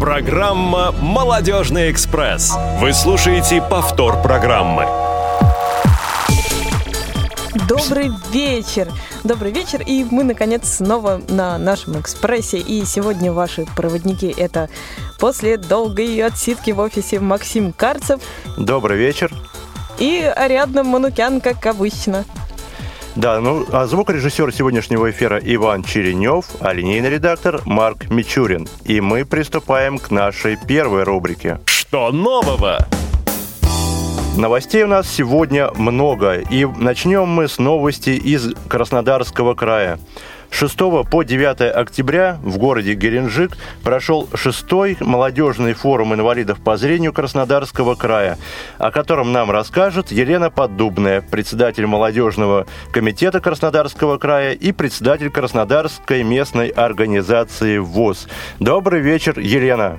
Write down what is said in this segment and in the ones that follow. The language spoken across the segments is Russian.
Программа «Молодежный экспресс». Вы слушаете повтор программы. Добрый вечер! Добрый вечер, и мы, наконец, снова на нашем экспрессе. И сегодня ваши проводники — это после долгой отсидки в офисе Максим Карцев. Добрый вечер. И Ариадна Манукян, как обычно. Да, ну а звукорежиссер сегодняшнего эфира Иван Черенев, а линейный редактор Марк Мичурин. И мы приступаем к нашей первой рубрике. Что нового? Новостей у нас сегодня много, и начнем мы с новости из Краснодарского края. 6 по 9 октября в городе Геленджик прошел шестой молодежный форум инвалидов по зрению Краснодарского края, о котором нам расскажет Елена Поддубная, председатель молодежного комитета Краснодарского края и председатель Краснодарской местной организации ВОЗ. Добрый вечер, Елена.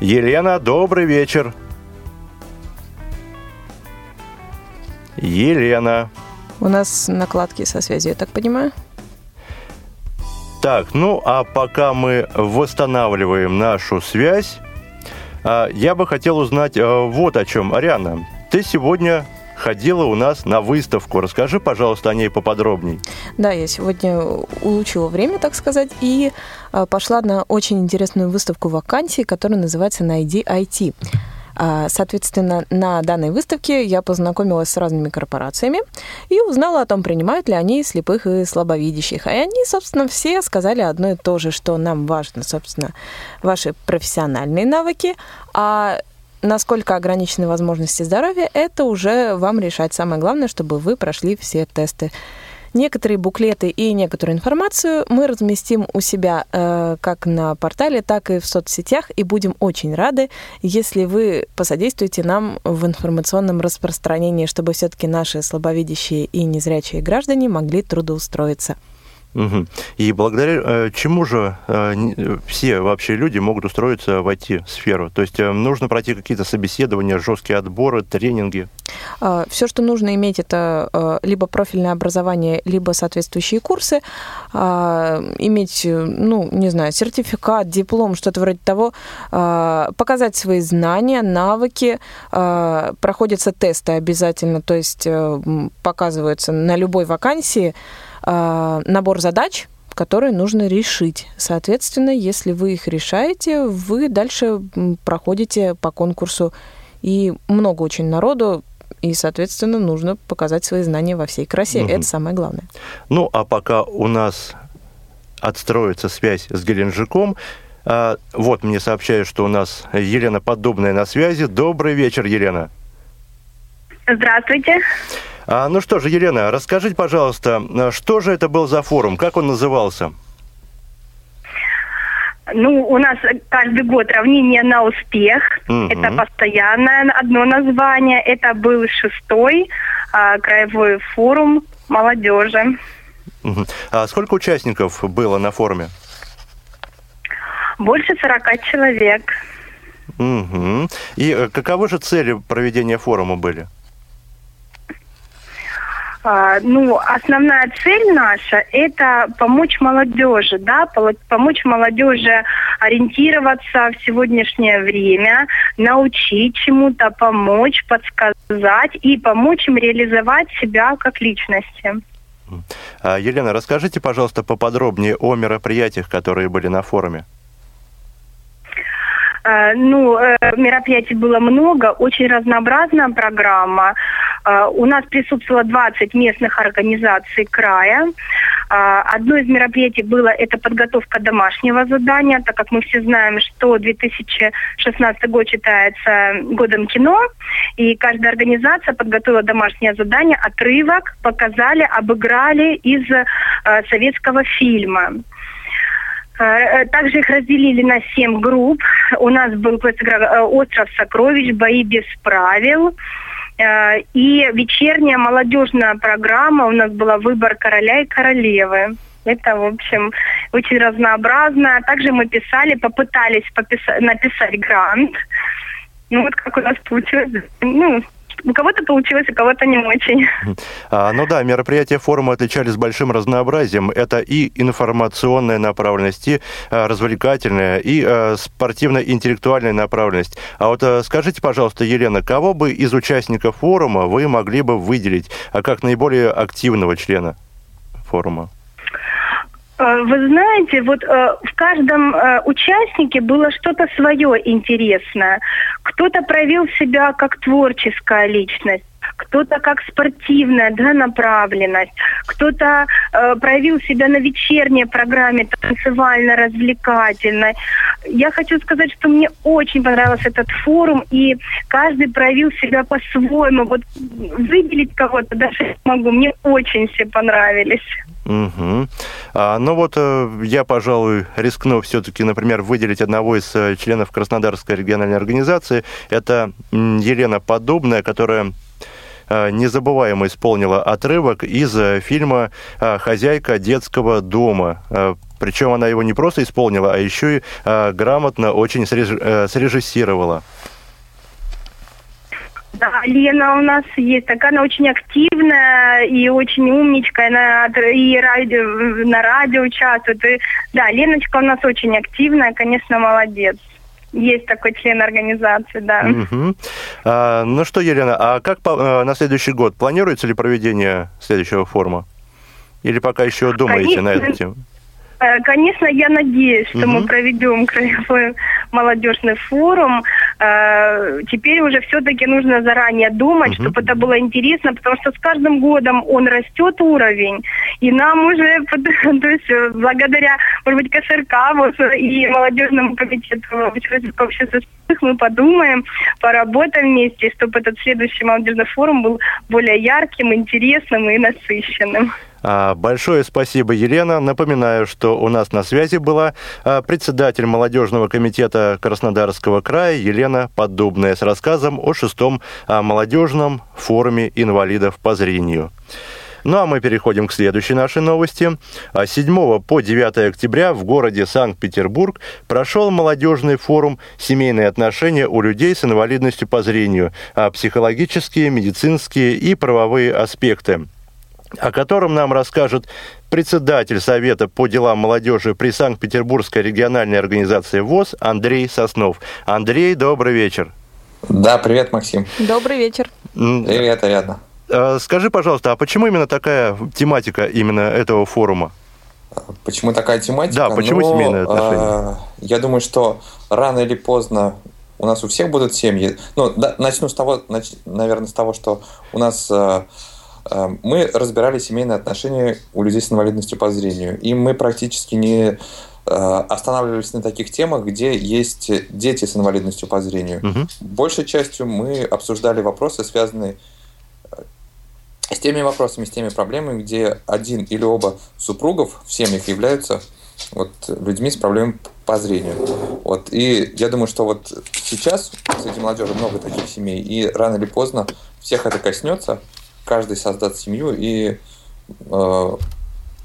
Елена, добрый вечер. Елена. У нас накладки со связью, я так понимаю? Так, ну а пока мы восстанавливаем нашу связь, а, я бы хотел узнать а, вот о чем. Ариана, ты сегодня ходила у нас на выставку. Расскажи, пожалуйста, о ней поподробней. Да, я сегодня улучила время, так сказать, и пошла на очень интересную выставку вакансий, которая называется «Найди IT». А, соответственно, на данной выставке я познакомилась с разными корпорациями и узнала о том, принимают ли они слепых и слабовидящих. И они, собственно, все сказали одно и то же, что нам важно, собственно, ваши профессиональные навыки, а насколько ограничены возможности здоровья, это уже вам решать. Самое главное, чтобы вы прошли все тесты. Некоторые буклеты и некоторую информацию мы разместим у себя э, как на портале, так и в соцсетях, и будем очень рады, если вы посодействуете нам в информационном распространении, чтобы все-таки наши слабовидящие и незрячие граждане могли трудоустроиться. Угу. И благодаря э, чему же э, все вообще люди могут устроиться в IT-сферу? То есть э, нужно пройти какие-то собеседования, жесткие отборы, тренинги? А, Все, что нужно иметь, это либо профильное образование, либо соответствующие курсы, а, иметь, ну, не знаю, сертификат, диплом, что-то вроде того, а, показать свои знания, навыки, проходятся тесты обязательно, то есть показываются на любой вакансии, набор задач, которые нужно решить. Соответственно, если вы их решаете, вы дальше проходите по конкурсу. И много очень народу, и, соответственно, нужно показать свои знания во всей красе. Угу. Это самое главное. Ну, а пока у нас отстроится связь с Геленджиком, а, вот мне сообщают, что у нас Елена Подобная на связи. Добрый вечер, Елена. Здравствуйте. А, ну что же, Елена, расскажите, пожалуйста, что же это был за форум, как он назывался? Ну, у нас каждый год равнение на успех. Угу. Это постоянное одно название. Это был шестой а, краевой форум молодежи. Угу. А сколько участников было на форуме? Больше 40 человек. Угу. И э, каковы же цели проведения форума были? А, ну, основная цель наша – это помочь молодежи, да, помочь молодежи ориентироваться в сегодняшнее время, научить чему-то, помочь, подсказать и помочь им реализовать себя как личности. А, Елена, расскажите, пожалуйста, поподробнее о мероприятиях, которые были на форуме. А, ну, э, мероприятий было много, очень разнообразная программа. А, у нас присутствовало 20 местных организаций края. Одно из мероприятий было это подготовка домашнего задания, так как мы все знаем, что 2016 год считается годом кино, и каждая организация подготовила домашнее задание, отрывок показали, обыграли из э, советского фильма. Э, также их разделили на семь групп. У нас был э, «Остров сокровищ», «Бои без правил», Э, и вечерняя молодежная программа у нас была «Выбор короля и королевы». Это, в общем, очень разнообразно. Также мы писали, попытались пописать, написать грант. Ну, вот как у нас получилось. Ну, у кого-то получилось, у кого-то не очень. А, ну да, мероприятия форума отличались большим разнообразием. Это и информационная направленность, и а, развлекательная, и а, спортивно-интеллектуальная направленность. А вот а, скажите, пожалуйста, Елена, кого бы из участников форума вы могли бы выделить а как наиболее активного члена форума? Э, вы знаете, вот э, в каждом э, участнике было что-то свое интересное. Кто-то проявил себя как творческая личность кто-то как спортивная да, направленность, кто-то э, проявил себя на вечерней программе танцевально-развлекательной. Я хочу сказать, что мне очень понравился этот форум, и каждый проявил себя по-своему. Вот выделить кого-то даже не могу, мне очень все понравились. Угу. А, ну вот э, я, пожалуй, рискну все-таки, например, выделить одного из э, членов Краснодарской региональной организации. Это Елена Подобная, которая незабываемо исполнила отрывок из фильма «Хозяйка детского дома». Причем она его не просто исполнила, а еще и грамотно очень срежиссировала. Да, Лена у нас есть такая, она очень активная и очень умничка, она и радио, на радио участвует. И, да, Леночка у нас очень активная, конечно, молодец. Есть такой член организации, да. Угу. А, ну что, Елена, а как по, а, на следующий год? Планируется ли проведение следующего форума? Или пока еще думаете Конечно. на эту тему? Э, конечно, я надеюсь, что угу. мы проведем краевой молодежный форум. Э, теперь уже все-таки нужно заранее думать, угу. чтобы это было интересно, потому что с каждым годом он растет уровень, и нам уже, то есть э, благодаря, может быть, КСРК вот, и молодежному комитету общества мы подумаем, поработаем вместе, чтобы этот следующий молодежный форум был более ярким, интересным и насыщенным. А, большое спасибо, Елена. Напоминаю, что у нас на связи была а, председатель молодежного комитета Краснодарского края Елена Поддубная с рассказом о шестом а, молодежном форуме инвалидов по зрению. Ну а мы переходим к следующей нашей новости. 7 по 9 октября в городе Санкт-Петербург прошел молодежный форум «Семейные отношения у людей с инвалидностью по зрению. Психологические, медицинские и правовые аспекты» о котором нам расскажет председатель Совета по делам молодежи при Санкт-Петербургской региональной организации ВОЗ Андрей Соснов. Андрей, добрый вечер. Да, привет, Максим. Добрый вечер. Привет, Ариадна. А, скажи, пожалуйста, а почему именно такая тематика именно этого форума? Почему такая тематика? Да, почему ну, семейные отношения? А, я думаю, что рано или поздно у нас у всех будут семьи. Ну, да, начну с того, нач, наверное, с того, что у нас Эм, мы разбирали семейные отношения у людей с инвалидностью по зрению. И мы практически не э, останавливались на таких темах, где есть дети с инвалидностью по зрению. Угу. Большей частью мы обсуждали вопросы, связанные э, с теми вопросами, с теми проблемами, где один или оба супругов в семьях являются вот, людьми с проблемами по зрению. Вот. И я думаю, что вот сейчас среди молодежи много таких семей, и рано или поздно всех это коснется, каждый создаст семью, и, э,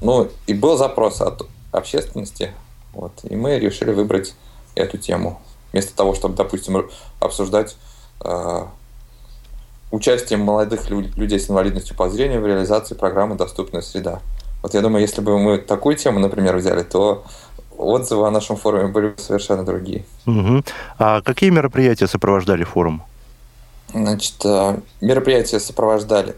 ну, и был запрос от общественности, вот, и мы решили выбрать эту тему, вместо того, чтобы, допустим, обсуждать э, участие молодых людей с инвалидностью по зрению в реализации программы «Доступная среда». Вот я думаю, если бы мы такую тему, например, взяли, то отзывы о нашем форуме были бы совершенно другие. Угу. А какие мероприятия сопровождали форум? Значит, э, мероприятия сопровождали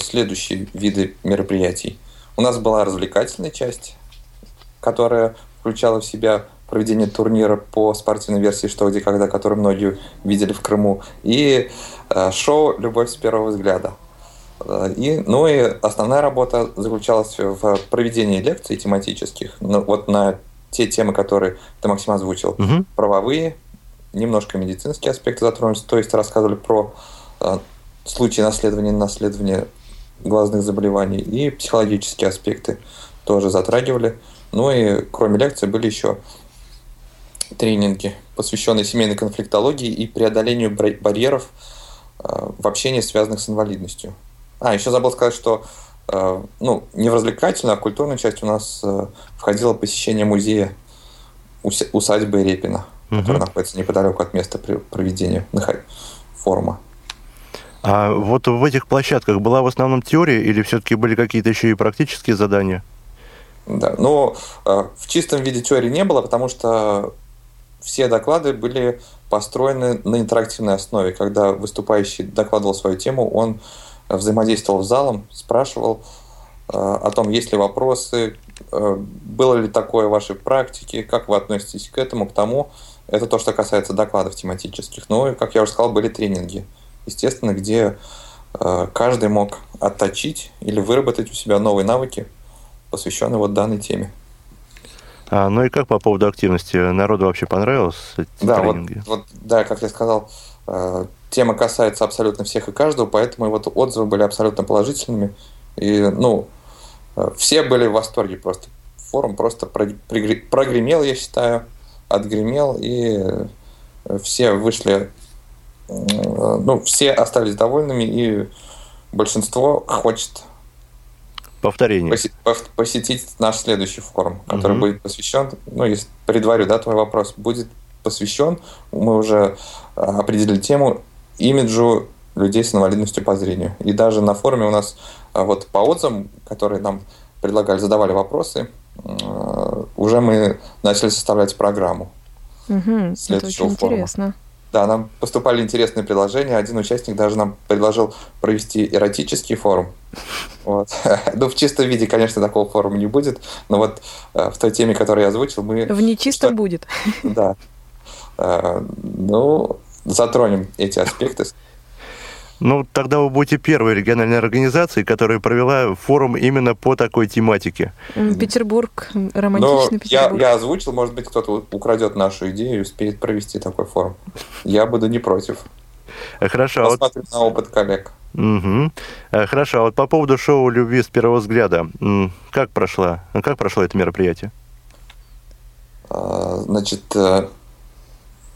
следующие виды мероприятий. У нас была развлекательная часть, которая включала в себя проведение турнира по спортивной версии «Что, где, когда», который многие видели в Крыму, и шоу «Любовь с первого взгляда». И, ну и основная работа заключалась в проведении лекций тематических, ну, вот на те темы, которые ты, Максим, озвучил. Угу. Правовые, немножко медицинские аспекты затронулись, то есть рассказывали про случаи наследования наследования глазных заболеваний и психологические аспекты тоже затрагивали. Ну и кроме лекций были еще тренинги, посвященные семейной конфликтологии и преодолению барьеров э, в общении, связанных с инвалидностью. А, еще забыл сказать, что э, ну, не в развлекательную, а в культурную часть у нас э, входило посещение музея усадьбы Репина угу. который находится неподалеку от места проведения форума. А вот в этих площадках была в основном теория или все-таки были какие-то еще и практические задания? Да, но э, в чистом виде теории не было, потому что все доклады были построены на интерактивной основе. Когда выступающий докладывал свою тему, он взаимодействовал с залом, спрашивал э, о том, есть ли вопросы, э, было ли такое в вашей практике, как вы относитесь к этому, к тому. Это то, что касается докладов тематических. Ну и, как я уже сказал, были тренинги, естественно, где э, каждый мог отточить или выработать у себя новые навыки, посвященные вот данной теме. А, ну и как по поводу активности? Народу вообще понравилось эти да, тренинги? Вот, вот, да, как я сказал, э, тема касается абсолютно всех и каждого, поэтому вот отзывы были абсолютно положительными. И, ну, э, все были в восторге просто. Форум просто прогремел, я считаю, отгремел, и все вышли, ну, все остались довольными, и большинство хочет повторение. посетить наш следующий форум, который угу. будет посвящен, ну, если предварю, да, твой вопрос, будет посвящен, мы уже а, определили тему имиджу людей с инвалидностью по зрению. И даже на форуме у нас а, вот по отзывам, которые нам предлагали, задавали вопросы, а, уже мы начали составлять программу угу, следующего это очень форума. Интересно. Да, нам поступали интересные предложения. Один участник даже нам предложил провести эротический форум. Вот. Ну, в чистом виде, конечно, такого форума не будет, но вот э, в той теме, которую я озвучил, мы... В нечистом что... будет. Да. Э, ну, затронем эти аспекты. Ну, тогда вы будете первой региональной организацией, которая провела форум именно по такой тематике. Петербург, романтичный Но Петербург. Я, я озвучил, может быть, кто-то украдет нашу идею и успеет провести такой форум. Я буду не против. Хорошо. Посмотрим вот... на опыт коллег. Угу. Хорошо. А вот по поводу шоу «Любви с первого взгляда». Как, прошло? как прошло это мероприятие? А, значит, э,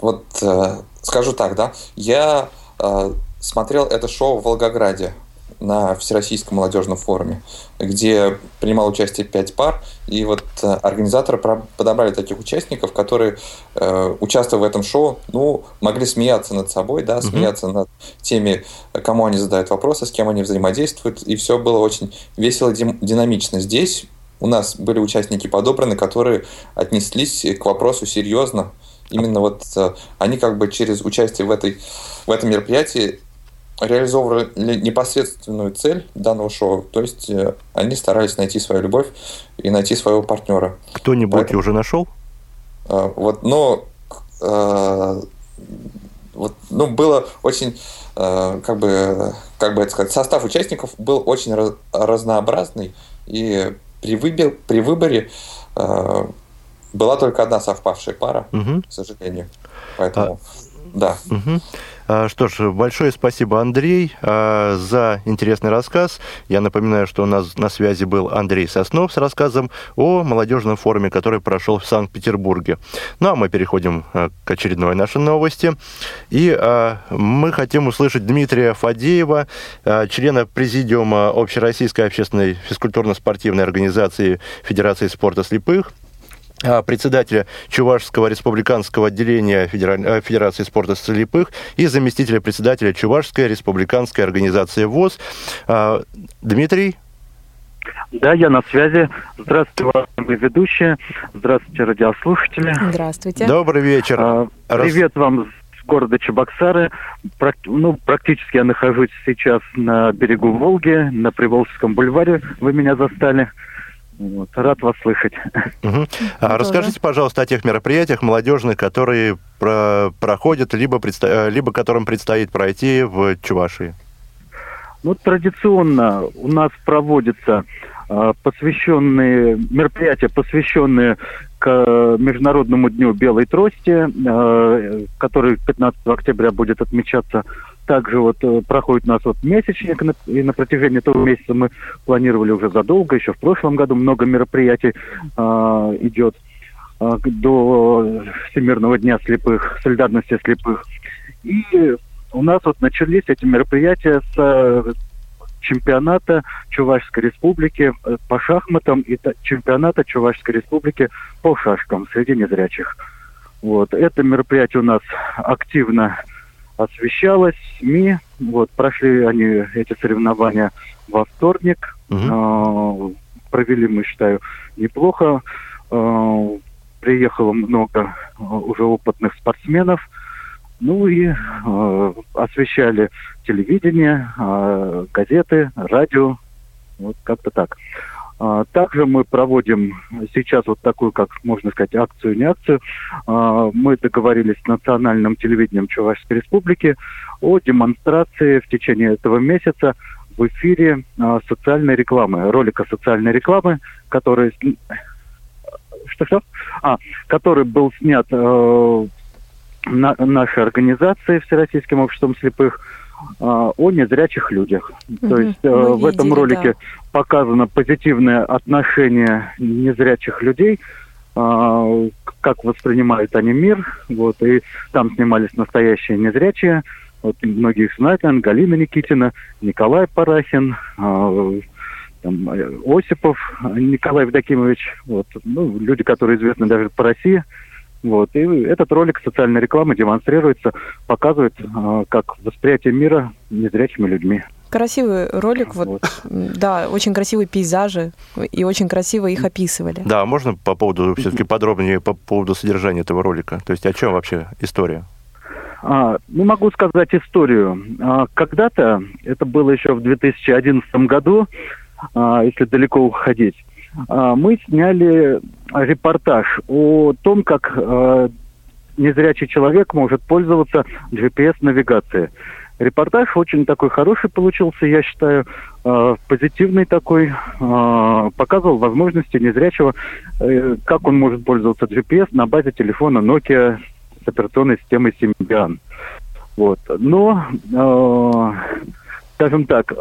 вот э, скажу так, да, я э, смотрел это шоу в Волгограде на Всероссийском молодежном форуме, где принимал участие пять пар, и вот э, организаторы подобрали таких участников, которые, э, участвуя в этом шоу, ну, могли смеяться над собой, да, смеяться uh-huh. над теми, кому они задают вопросы, с кем они взаимодействуют, и все было очень весело, динамично. Здесь у нас были участники подобраны, которые отнеслись к вопросу серьезно. Именно вот э, они как бы через участие в, этой, в этом мероприятии реализовывали непосредственную цель данного шоу. То есть э, они старались найти свою любовь и найти своего партнера. Кто-нибудь Поэтому, уже нашел? Э, вот, но э, вот, ну, было очень, как бы, как бы это сказать, состав участников был очень раз, разнообразный, и при, выбор, при выборе была только одна совпавшая пара, угу. к сожалению. Поэтому, а... да. Угу. А, что ж, большое спасибо, Андрей, а, за интересный рассказ. Я напоминаю, что у нас на связи был Андрей Соснов с рассказом о молодежном форуме, который прошел в Санкт-Петербурге. Ну а мы переходим а, к очередной нашей новости. И мы хотим услышать Дмитрия Фадеева, члена президиума Общероссийской общественной физкультурно-спортивной организации Федерации спорта слепых, председателя Чувашского республиканского отделения э, Федерации спорта слепых и заместителя председателя Чувашской республиканской организации ВОЗ. А, Дмитрий? Да, я на связи. Здравствуйте, уважаемые ведущие. Здравствуйте, радиослушатели. Здравствуйте. Добрый вечер. А, привет вам с города Чебоксары. Ну, практически я нахожусь сейчас на берегу Волги, на Приволжском бульваре. Вы меня застали. Вот, рад вас слышать. Угу. А расскажите, пожалуйста, о тех мероприятиях молодежных, которые про проходят, либо, предсто... Э, либо которым предстоит пройти в Чувашии. Ну, традиционно у нас проводятся э, посвященные мероприятия, посвященные к Международному дню белой трости, э, который 15 октября будет отмечаться также вот э, проходит у нас вот месячник, и на протяжении этого месяца мы планировали уже задолго, еще в прошлом году много мероприятий э, идет э, до Всемирного дня слепых, солидарности слепых. И у нас вот начались эти мероприятия с э, чемпионата Чувашской республики э, по шахматам и чемпионата Чувашской республики по шашкам среди незрячих. Вот. Это мероприятие у нас активно освещалось СМИ, Вот, прошли они эти соревнования во вторник. Угу. Провели, мы считаю, неплохо. Приехало много уже опытных спортсменов. Ну и освещали телевидение, газеты, радио. Вот как-то так. А, также мы проводим сейчас вот такую, как можно сказать, акцию, не акцию. А, мы договорились с национальным телевидением Чувашской Республики о демонстрации в течение этого месяца в эфире а, социальной рекламы, ролика социальной рекламы, который что-что? А, который был снят э, на, нашей организацией Всероссийским обществом слепых о незрячих людях. Mm-hmm. То есть э, в видели, этом ролике да. показано позитивное отношение незрячих людей, э, как воспринимают они мир. Вот, и там снимались настоящие незрячие. Вот, многие их знают, наверное, Галина Никитина, Николай Парахин, э, там, Осипов Николай Евдокимович. Вот, ну, люди, которые известны даже по России. Вот. И этот ролик социальной рекламы демонстрируется, показывает, э, как восприятие мира незрячими людьми. Красивый ролик, вот, вот, да, очень красивые пейзажи, и очень красиво их описывали. Да, можно по поводу, все-таки подробнее по поводу содержания этого ролика? То есть о чем вообще история? А, ну, могу сказать историю. А, когда-то, это было еще в 2011 году, а, если далеко уходить, а, мы сняли репортаж о том, как а, незрячий человек может пользоваться GPS-навигацией. Репортаж очень такой хороший получился, я считаю, а, позитивный такой, показывал возможности незрячего, э, как он может пользоваться GPS на базе телефона Nokia с операционной системой Symbian. Вот. Но, скажем так,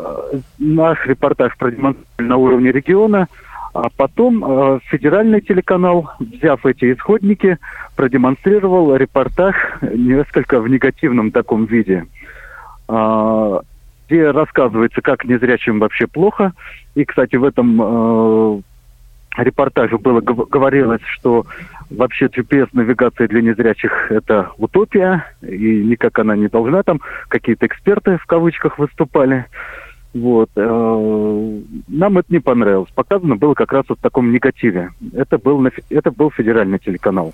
наш репортаж продемонстрировали на уровне региона – а потом э, федеральный телеканал, взяв эти исходники, продемонстрировал репортаж несколько в негативном таком виде, э, где рассказывается, как незрячим вообще плохо. И, кстати, в этом э, репортаже было говорилось, что вообще GPS-навигация для незрячих – это утопия, и никак она не должна. Там какие-то эксперты в кавычках выступали. Вот. Э, нам это не понравилось. Показано было как раз вот в таком негативе. Это был, это был федеральный телеканал.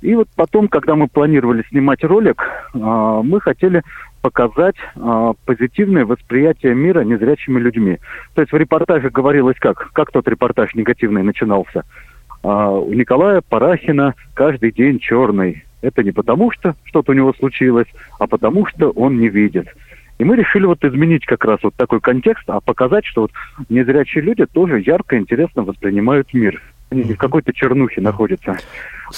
И вот потом, когда мы планировали снимать ролик, э, мы хотели показать э, позитивное восприятие мира незрячими людьми. То есть в репортаже говорилось как? Как тот репортаж негативный начинался? У Николая Парахина каждый день черный. Это не потому, что что-то у него случилось, а потому, что он не видит. И мы решили вот изменить как раз вот такой контекст, а показать, что вот незрячие люди тоже ярко и интересно воспринимают мир. Они не в какой-то чернухе находятся.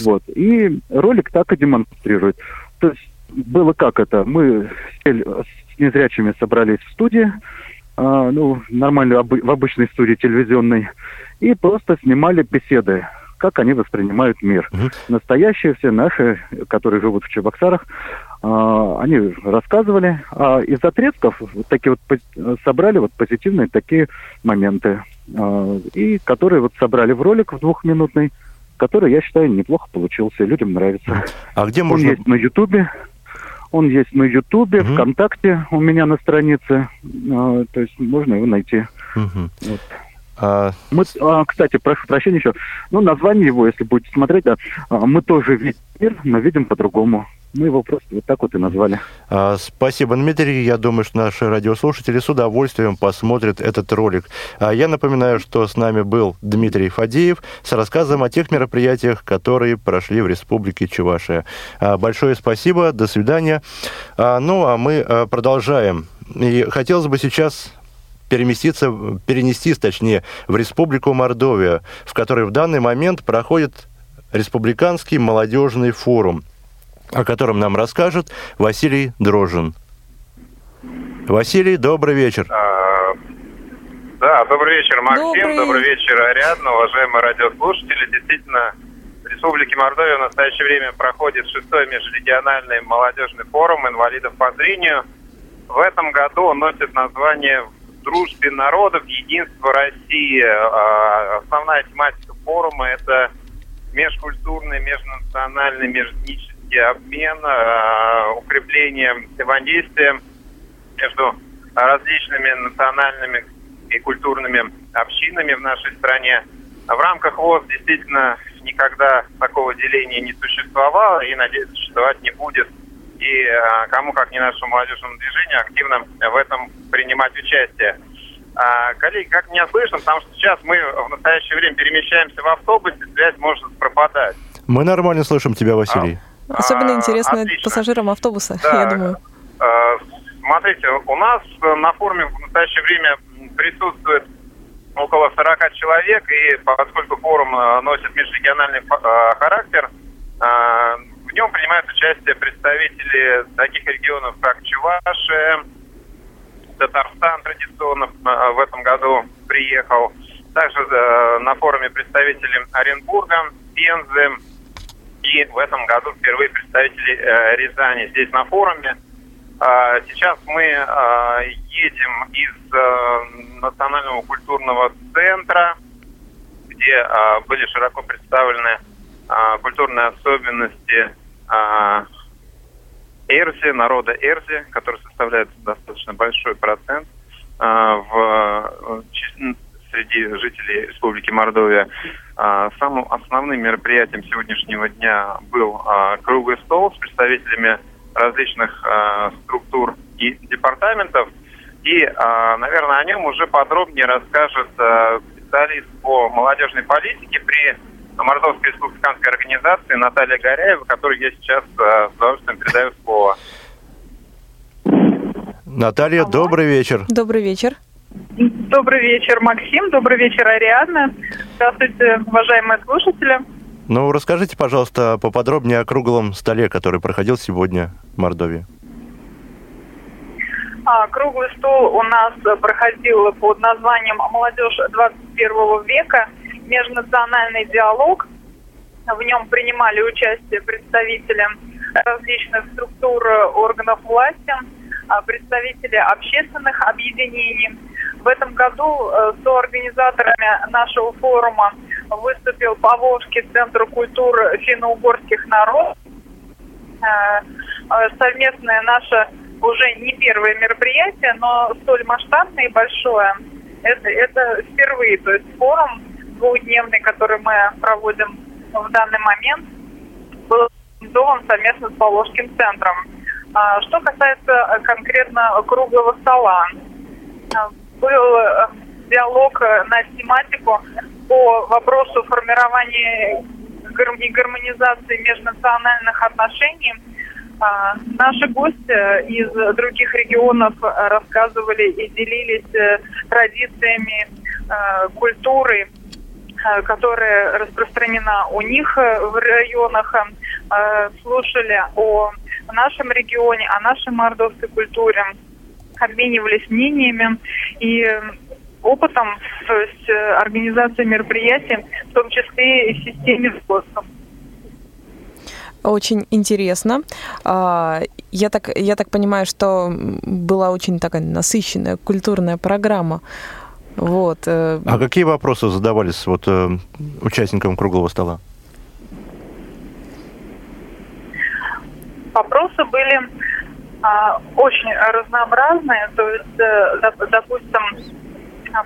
Вот. И ролик так и демонстрирует. То есть было как это? Мы с незрячими собрались в студии, а, ну, нормально в обычной студии телевизионной, и просто снимали беседы как они воспринимают мир. Угу. Настоящие все наши, которые живут в Чебоксарах, они рассказывали, а из отрезков вот такие вот собрали вот позитивные такие моменты, э, и которые вот собрали в ролик в двухминутный, который, я считаю, неплохо получился, людям нравится. А где можно... Он есть на Ютубе. Он есть на Ютубе, угу. ВКонтакте у меня на странице. Э, то есть можно его найти. Угу. Вот. А... Мы, а, кстати, прошу прощения еще. Ну, название его, если будете смотреть, да, а, мы тоже видим мир, но видим по-другому. Мы его просто вот так вот и назвали. А, спасибо, Дмитрий. Я думаю, что наши радиослушатели с удовольствием посмотрят этот ролик. А я напоминаю, что с нами был Дмитрий Фадеев с рассказом о тех мероприятиях, которые прошли в Республике Чувашия. А, большое спасибо, до свидания. А, ну, а мы а, продолжаем. И хотелось бы сейчас переместиться, перенестись, точнее, в Республику Мордовия, в которой в данный момент проходит Республиканский молодежный форум, о котором нам расскажет Василий Дрожин. Василий, добрый вечер. А, да, добрый вечер, Максим, добрый, добрый вечер, Ариадна, уважаемые радиослушатели. Действительно, в Республике Мордовия в настоящее время проходит шестой межрегиональный молодежный форум инвалидов по зрению. В этом году он носит название дружбе народов, единство России. А, основная тематика форума – это межкультурный, межнациональный, межэтнический обмен, а, укрепление взаимодействия между различными национальными и культурными общинами в нашей стране. В рамках ВОЗ действительно никогда такого деления не существовало и, надеюсь, существовать не будет. И а, кому, как не нашему молодежному движению, активно в этом принимать участие. А, коллеги, как меня слышно, потому что сейчас мы в настоящее время перемещаемся в автобусе, связь может пропадать. Мы нормально слышим тебя, Василий. А, Особенно интересно отлично. пассажирам автобуса, да. я думаю. А, смотрите, у нас на форуме в настоящее время присутствует около 40 человек, и поскольку форум э, носит межрегиональный э, характер, э, в нем принимают участие представители таких регионов, как Чувашия, Татарстан традиционно в этом году приехал. Также на форуме представители Оренбурга, Пензы и в этом году впервые представители Рязани здесь на форуме. А, сейчас мы а, едем из а, Национального культурного центра, где были широко представлены культурные особенности Эрзи, народа Эрзи, который составляет достаточно большой процент в, среди жителей Республики Мордовия. Самым основным мероприятием сегодняшнего дня был круглый стол с представителями различных э, структур и департаментов. И, наверное, о нем уже подробнее расскажет специалист по молодежной политике при Мордовской республиканской организации Наталья Горяева, которой я сейчас с удовольствием передаю слово. Наталья, добрый вечер. Добрый вечер. Добрый вечер, Максим. Добрый вечер, Ариадна. Здравствуйте, уважаемые слушатели. Ну, расскажите, пожалуйста, поподробнее о круглом столе, который проходил сегодня в Мордовии. А, круглый стол у нас проходил под названием «Молодежь 21 века. Межнациональный диалог». В нем принимали участие представители различных структур органов власти, а, представители общественных объединений. В этом году э, соорганизаторами нашего форума выступил Поволжский центр культуры финно-угорских народов. Э, э, совместное наше уже не первое мероприятие, но столь масштабное и большое. Это, это впервые, то есть форум двухдневный, который мы проводим в данный момент, был организован совместно с Поволжским центром. Что касается конкретно круглого стола, был диалог на тематику по вопросу формирования и гармонизации межнациональных отношений. А, наши гости из других регионов рассказывали и делились э, традициями, э, культурой, э, которая распространена у них в районах, слушали о нашем регионе, о нашей мордовской культуре, обменивались мнениями и опытом, то есть э, организации мероприятий, в том числе и системе ВОЗа. Очень интересно. А, я так, я так понимаю, что была очень такая насыщенная культурная программа. Вот. Э, а какие вопросы задавались вот, э, участникам круглого стола? Вопросы были очень разнообразные. То есть, допустим,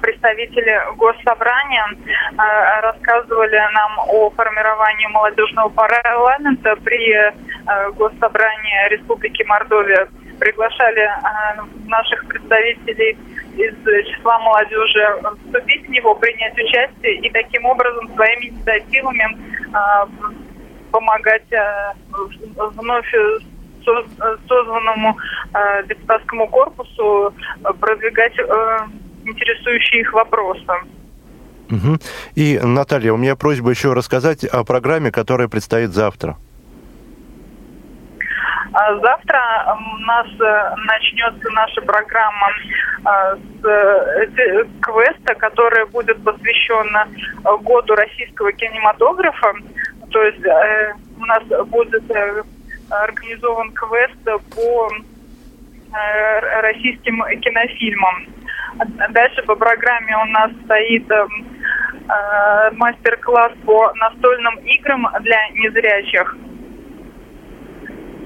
представители госсобрания э, рассказывали нам о формировании молодежного парламента при э, госсобрании Республики Мордовия. Приглашали э, наших представителей из числа молодежи вступить в него, принять участие и таким образом своими инициативами помогать вновь созданному депутатскому корпусу продвигать интересующие их вопросы. Угу. И, Наталья, у меня просьба еще рассказать о программе, которая предстоит завтра. А завтра у нас э, начнется наша программа э, с э, квеста, которая будет посвящена году российского кинематографа. То есть у нас будет организован квест по российским кинофильмам. Дальше по программе у нас стоит э, э, мастер-класс по настольным играм для незрячих.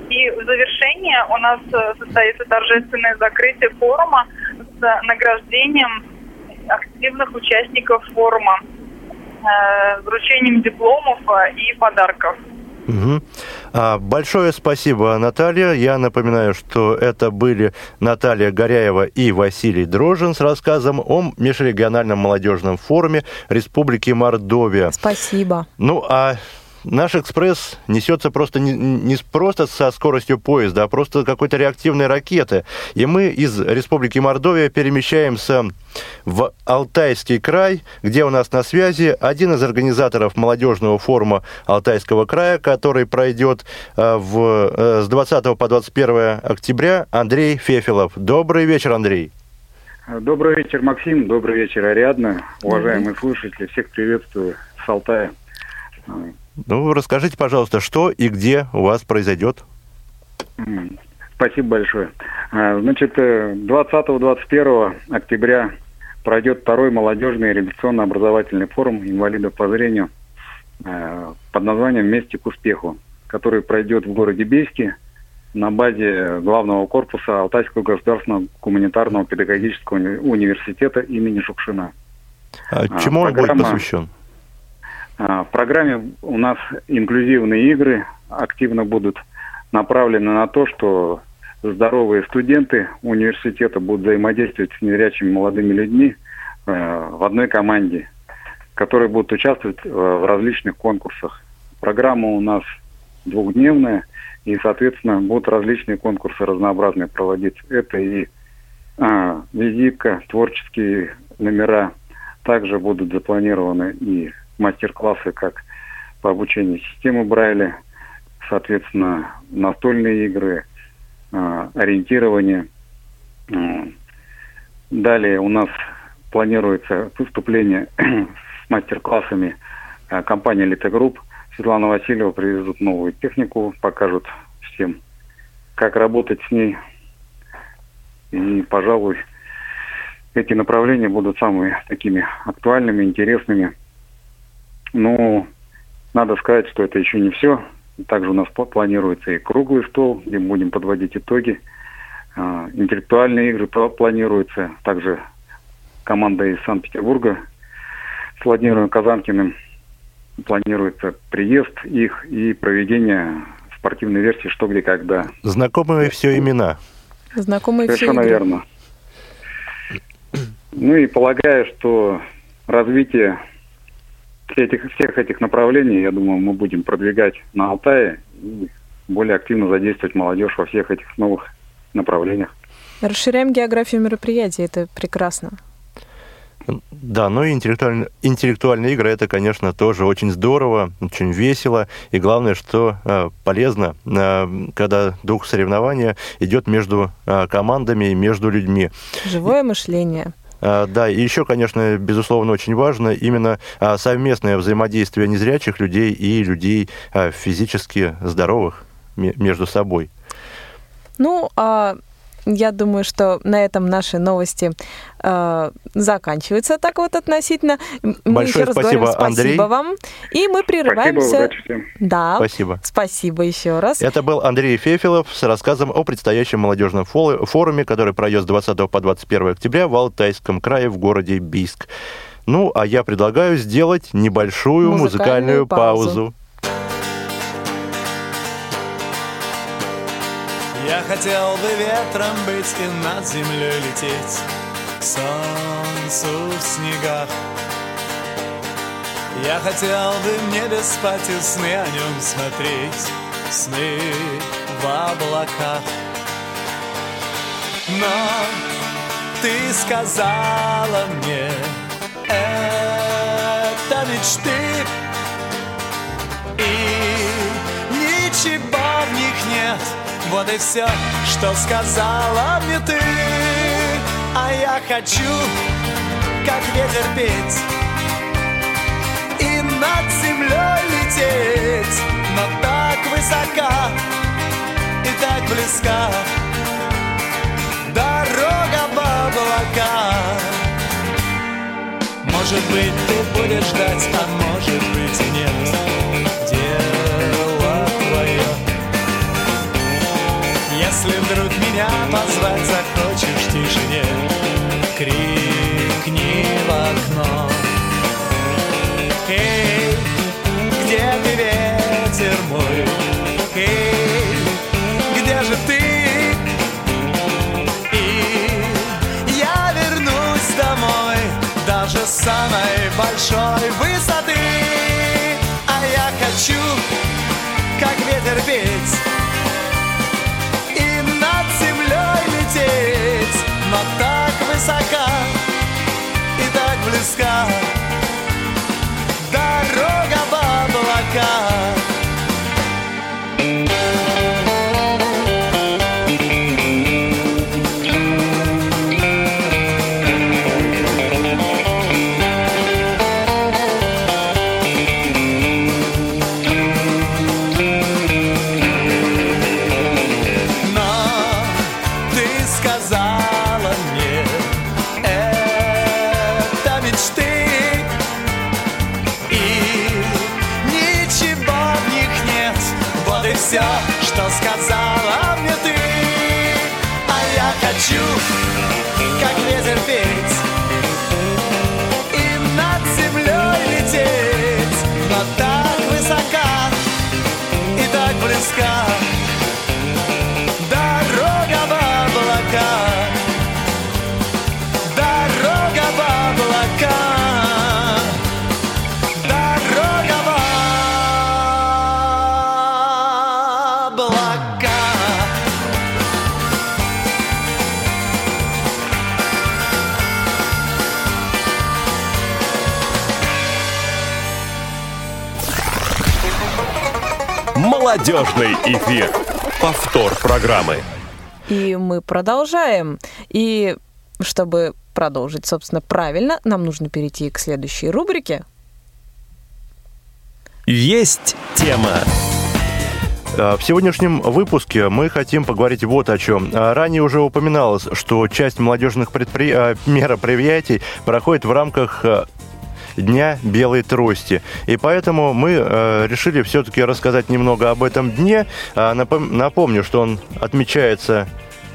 И в завершение у нас э, состоится торжественное закрытие форума с награждением активных участников форума, э, вручением дипломов э, и подарков. Угу. Большое спасибо, Наталья. Я напоминаю, что это были Наталья Горяева и Василий Дрожин с рассказом о межрегиональном молодежном форуме Республики Мордовия. Спасибо. Ну, а наш экспресс несется просто не, не просто со скоростью поезда, а просто какой-то реактивной ракеты. И мы из Республики Мордовия перемещаемся в Алтайский край, где у нас на связи один из организаторов молодежного форума Алтайского края, который пройдет э, в, э, с 20 по 21 октября, Андрей Фефилов. Добрый вечер, Андрей. Добрый вечер, Максим. Добрый вечер, Ариадна. Уважаемые mm-hmm. слушатели, всех приветствую с Алтая. Ну, расскажите, пожалуйста, что и где у вас произойдет? Спасибо большое. А, значит, 20-21 э, октября пройдет второй молодежный реабилитационно-образовательный форум инвалидов по зрению э, под названием «Вместе к успеху», который пройдет в городе Бейске на базе главного корпуса Алтайского государственного гуманитарного педагогического университета имени Шукшина. А чему он будет посвящен? А, в программе у нас инклюзивные игры активно будут направлены на то, что здоровые студенты университета будут взаимодействовать с незрячими молодыми людьми э, в одной команде, которые будут участвовать э, в различных конкурсах. Программа у нас двухдневная, и, соответственно, будут различные конкурсы разнообразные проводиться. Это и а, визитка, творческие номера. Также будут запланированы и мастер-классы как по обучению системы Брайля, соответственно, настольные игры, э, ориентирование. Далее у нас планируется выступление с мастер-классами э, компании «Элита Групп». Светлана Васильева привезут новую технику, покажут всем, как работать с ней. И, пожалуй, эти направления будут самыми такими актуальными, интересными – ну, надо сказать, что это еще не все. Также у нас планируется и круглый стол, где мы будем подводить итоги. А, интеллектуальные игры планируются. Также команда из Санкт-Петербурга с Владимиром Казанкиным планируется приезд их и проведение спортивной версии «Что, где, когда». Знакомые все имена. Знакомые Совершенно все игры. верно. Ну и полагаю, что развитие этих, всех этих направлений, я думаю, мы будем продвигать на Алтае и более активно задействовать молодежь во всех этих новых направлениях. Расширяем географию мероприятий, это прекрасно. Да, но и интеллектуальные, интеллектуальные игры это, конечно, тоже очень здорово, очень весело. И главное, что э, полезно, э, когда дух соревнования идет между э, командами и между людьми. Живое мышление. А, да, и еще, конечно, безусловно, очень важно именно а, совместное взаимодействие незрячих людей и людей а, физически здоровых между собой. Ну, а я думаю, что на этом наши новости э, заканчиваются так вот относительно. Мы Большое еще раз спасибо, говорим спасибо Андрей. вам. И мы прерываемся. Спасибо. Да. Спасибо. Спасибо еще раз. Это был Андрей Фефилов с рассказом о предстоящем молодежном форуме, который пройдет с 20 по 21 октября в Алтайском крае в городе Бийск. Ну, а я предлагаю сделать небольшую музыкальную, музыкальную паузу. паузу. Хотел бы ветром быть и над землей лететь. К солнцу в снегах. Я хотел бы в небе спать и сны о нем смотреть. Сны в облаках. Но ты сказала мне Это мечты И ничего в них нет вот и все, что сказала мне ты. А я хочу, как ветер петь И над землей лететь. Но так высока и так близка Дорога в облака. Может быть, ты большой высоты. А я хочу, как ветер петь И над землей лететь. Но так высока и так близка Молодежный эфир. Повтор программы. И мы продолжаем. И чтобы продолжить, собственно, правильно, нам нужно перейти к следующей рубрике. Есть тема. А, в сегодняшнем выпуске мы хотим поговорить вот о чем. А, ранее уже упоминалось, что часть молодежных предпри... А, мероприятий проходит в рамках Дня Белой Трости. И поэтому мы э, решили все-таки рассказать немного об этом дне. Э, напом- напомню, что он отмечается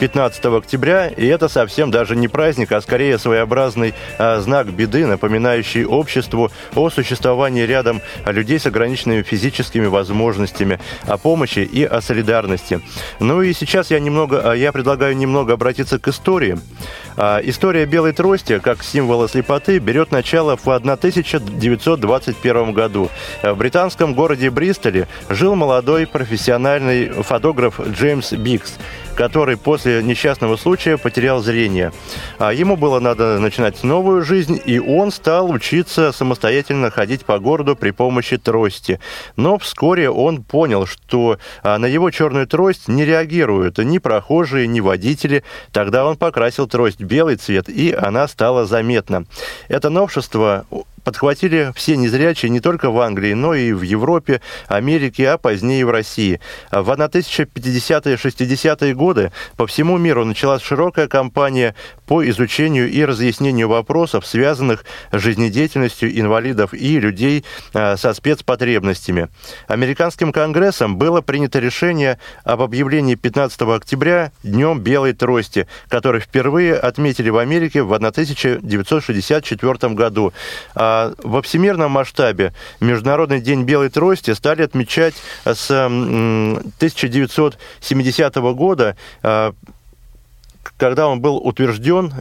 15 октября, и это совсем даже не праздник, а скорее своеобразный а, знак беды, напоминающий обществу о существовании рядом людей с ограниченными физическими возможностями, о помощи и о солидарности. Ну и сейчас я немного, я предлагаю немного обратиться к истории. А, история белой трости, как символа слепоты, берет начало в 1921 году. В британском городе Бристоле жил молодой профессиональный фотограф Джеймс Бикс который после несчастного случая потерял зрение. А ему было надо начинать новую жизнь, и он стал учиться самостоятельно ходить по городу при помощи трости. Но вскоре он понял, что а, на его черную трость не реагируют ни прохожие, ни водители. Тогда он покрасил трость белый цвет, и она стала заметна. Это новшество подхватили все незрячие не только в Англии, но и в Европе, Америке, а позднее и в России. В 1050-е 60-е годы по всему миру началась широкая кампания по изучению и разъяснению вопросов, связанных с жизнедеятельностью инвалидов и людей а, со спецпотребностями. Американским конгрессом было принято решение об объявлении 15 октября Днем Белой Трости, который впервые отметили в Америке в 1964 году. А во всемирном масштабе Международный день белой трости стали отмечать с 1970 года, а, когда он был утвержден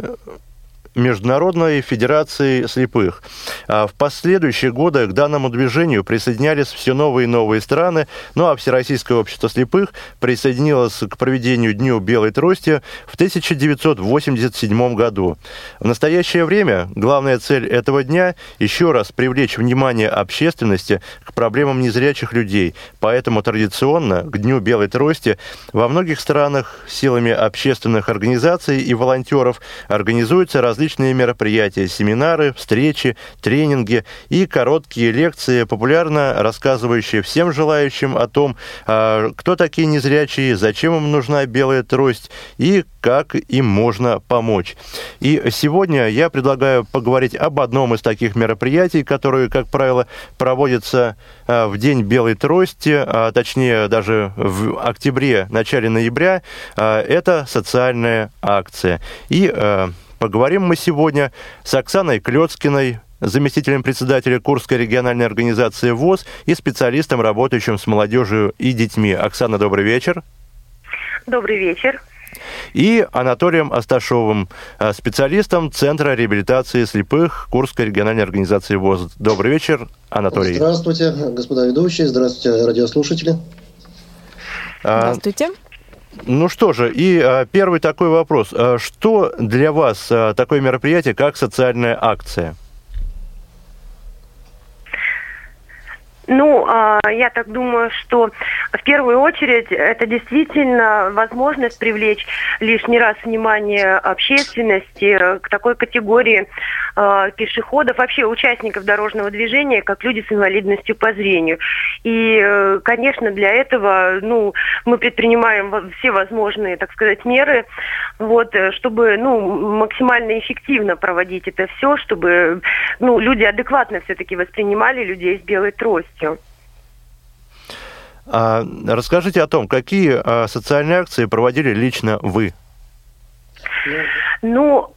Международной Федерации слепых. А в последующие годы к данному движению присоединялись все новые и новые страны, ну а Всероссийское общество слепых присоединилось к проведению Дню Белой Трости в 1987 году. В настоящее время главная цель этого дня – еще раз привлечь внимание общественности к проблемам незрячих людей. Поэтому традиционно к Дню Белой Трости во многих странах силами общественных организаций и волонтеров организуются различные различные мероприятия, семинары, встречи, тренинги и короткие лекции, популярно рассказывающие всем желающим о том, а, кто такие незрячие, зачем им нужна белая трость и как им можно помочь. И сегодня я предлагаю поговорить об одном из таких мероприятий, которые, как правило, проводятся а, в День белой трости, а точнее даже в октябре, начале ноября. Это социальная акция. И Поговорим мы сегодня с Оксаной Клёцкиной, заместителем председателя Курской региональной организации ВОЗ и специалистом, работающим с молодежью и детьми. Оксана, добрый вечер. Добрый вечер. и Анатолием Асташовым, специалистом Центра реабилитации слепых Курской региональной организации ВОЗ. Добрый вечер, Анатолий. Здравствуйте, господа ведущие, здравствуйте, радиослушатели. Здравствуйте. Ну что же, и а, первый такой вопрос. А, что для вас а, такое мероприятие, как социальная акция? Ну, я так думаю, что в первую очередь это действительно возможность привлечь лишний раз внимание общественности к такой категории э, пешеходов, вообще участников дорожного движения, как люди с инвалидностью по зрению. И, э, конечно, для этого ну, мы предпринимаем все возможные, так сказать, меры, вот, э, чтобы ну, максимально эффективно проводить это все, чтобы ну, люди адекватно все-таки воспринимали людей с белой тростью. А, расскажите о том, какие а, социальные акции проводили лично вы? Ну,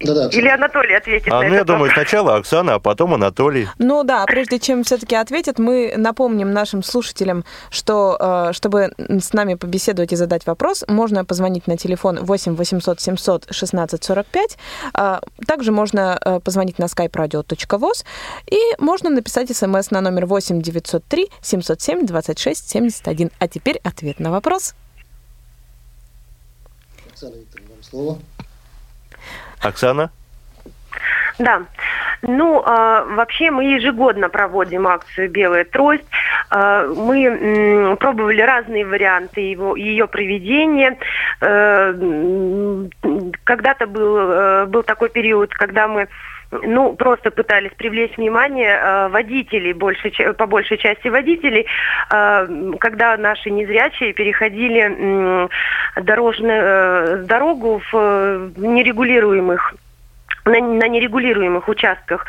да-да, Или Анатолий ответит а, на ну, я думаю, сначала Оксана, а потом Анатолий. Ну да, прежде чем все-таки ответит, мы напомним нашим слушателям, что э, чтобы с нами побеседовать и задать вопрос, можно позвонить на телефон 8 800 700 16 45. Также можно э, позвонить на skype radio.voz и можно написать смс на номер 8 903 707 26 71. А теперь ответ на вопрос. Оксана Викторовна, вам слово. Оксана? Да. Ну, э, вообще мы ежегодно проводим акцию «Белая трость». Э, мы пробовали разные варианты его, ее проведения. Э, когда-то был, э, был такой период, когда мы ну, просто пытались привлечь внимание э, водителей, больше, по большей части водителей, э, когда наши незрячие переходили э, дорожную дорогу в э, нерегулируемых на, на нерегулируемых участках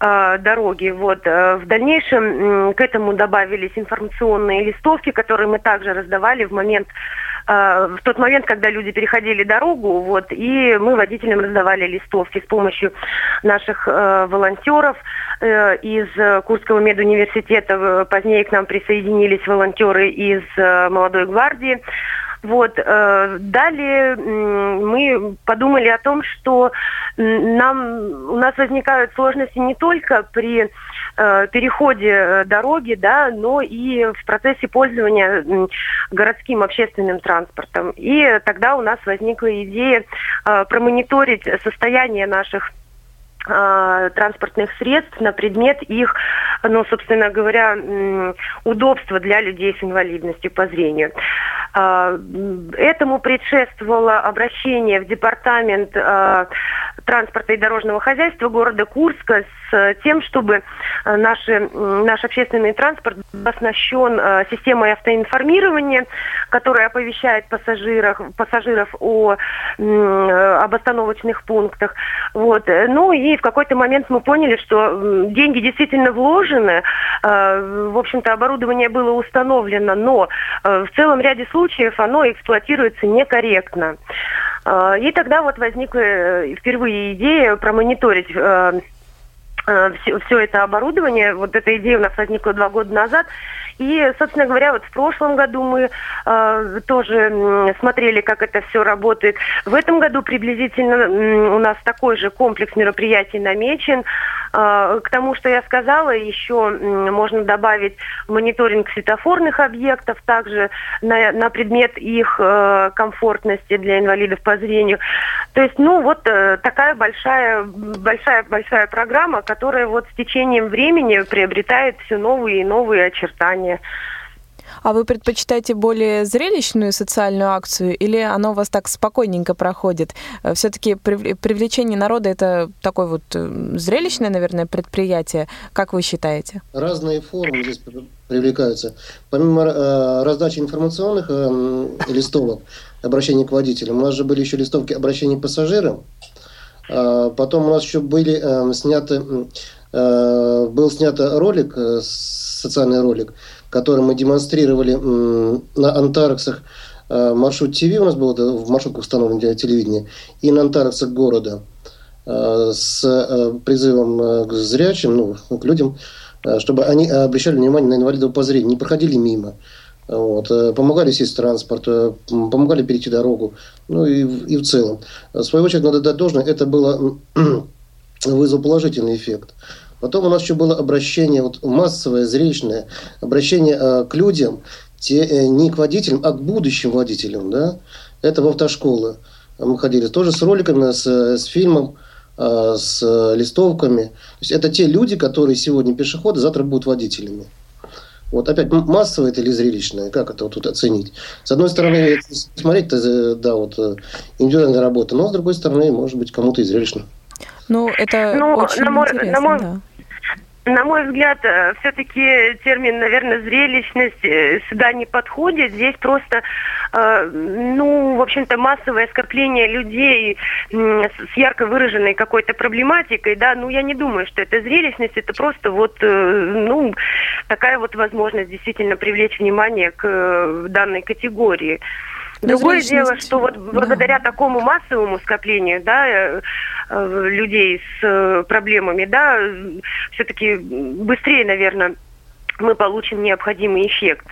э, дороги. Вот. Э, в дальнейшем к этому добавились информационные листовки, которые мы также раздавали в момент в тот момент, когда люди переходили дорогу, вот, и мы водителям раздавали листовки с помощью наших э, волонтеров э, из Курского медуниверситета. Позднее к нам присоединились волонтеры из э, молодой гвардии. Вот. Э, далее мы подумали о том, что нам, у нас возникают сложности не только при э, переходе э, дороги, да, но и в процессе пользования городским общественным транспортом. И тогда у нас возникла идея промониторить состояние наших транспортных средств на предмет их, ну, собственно говоря, удобства для людей с инвалидностью по зрению. А, этому предшествовало обращение в департамент а, транспорта и дорожного хозяйства города Курска с тем, чтобы а, наши, наш общественный транспорт оснащен системой автоинформирования, которая оповещает пассажиров, пассажиров о, об остановочных пунктах. Вот. Ну и в какой-то момент мы поняли, что деньги действительно вложены, в общем-то оборудование было установлено, но в целом ряде случаев случаев оно эксплуатируется некорректно. А, и тогда вот возникла э, впервые идея промониторить все, э, э, все это оборудование. Вот эта идея у нас возникла два года назад. И, собственно говоря, вот в прошлом году мы э, тоже смотрели, как это все работает. В этом году приблизительно у нас такой же комплекс мероприятий намечен. Э, к тому, что я сказала, еще можно добавить мониторинг светофорных объектов, также на, на предмет их э, комфортности для инвалидов по зрению. То есть, ну, вот э, такая большая, большая, большая программа, которая вот с течением времени приобретает все новые и новые очертания. А вы предпочитаете более зрелищную социальную акцию или оно у вас так спокойненько проходит? Э, Все-таки привлечение народа это такое вот э, зрелищное, наверное, предприятие. Как вы считаете? Разные формы здесь привлекаются. Помимо э, раздачи информационных э, листовок, обращений к водителям, у нас же были еще листовки обращений к пассажирам. Э, потом у нас еще были э, сняты, э, был снят ролик, э, социальный ролик, который мы демонстрировали на Антарксах. Э, маршрут ТВ у нас был в маршрутках установлен для телевидения, и на Антарксах города э, с э, призывом к зрячим, ну, к людям, чтобы они обращали внимание на инвалидов по зрению, не проходили мимо. Вот, помогали сесть в транспорт, помогали перейти дорогу, ну и, и в целом. В свою очередь, надо дать должное, это было вызвало положительный эффект. Потом у нас еще было обращение, вот массовое, зрелищное, обращение э, к людям, те, э, не к водителям, а к будущим водителям. Да? Это в автошколы. Мы ходили тоже с роликами, с, с фильмом, э, с листовками. То есть это те люди, которые сегодня пешеходы, завтра будут водителями. Вот опять массовое это или зрелищное, как это вот тут оценить? С одной стороны, смотреть-то, э, да, вот э, индивидуальная работа, но с другой стороны, может быть, кому-то и зрелищно. Ну, это ну, очень на мой, интересно, на мой, да. На мой взгляд, э, все-таки термин, наверное, зрелищность э, сюда не подходит. Здесь просто, э, ну, в общем-то, массовое скопление людей с ярко выраженной какой-то проблематикой, да, ну, я не думаю, что это зрелищность, это просто вот, ну, такая вот возможность действительно привлечь внимание к данной категории. Другое дело, что вот благодаря да. такому массовому скоплению, да, э, э, людей с э, проблемами, да, все-таки быстрее, наверное, мы получим необходимый эффект.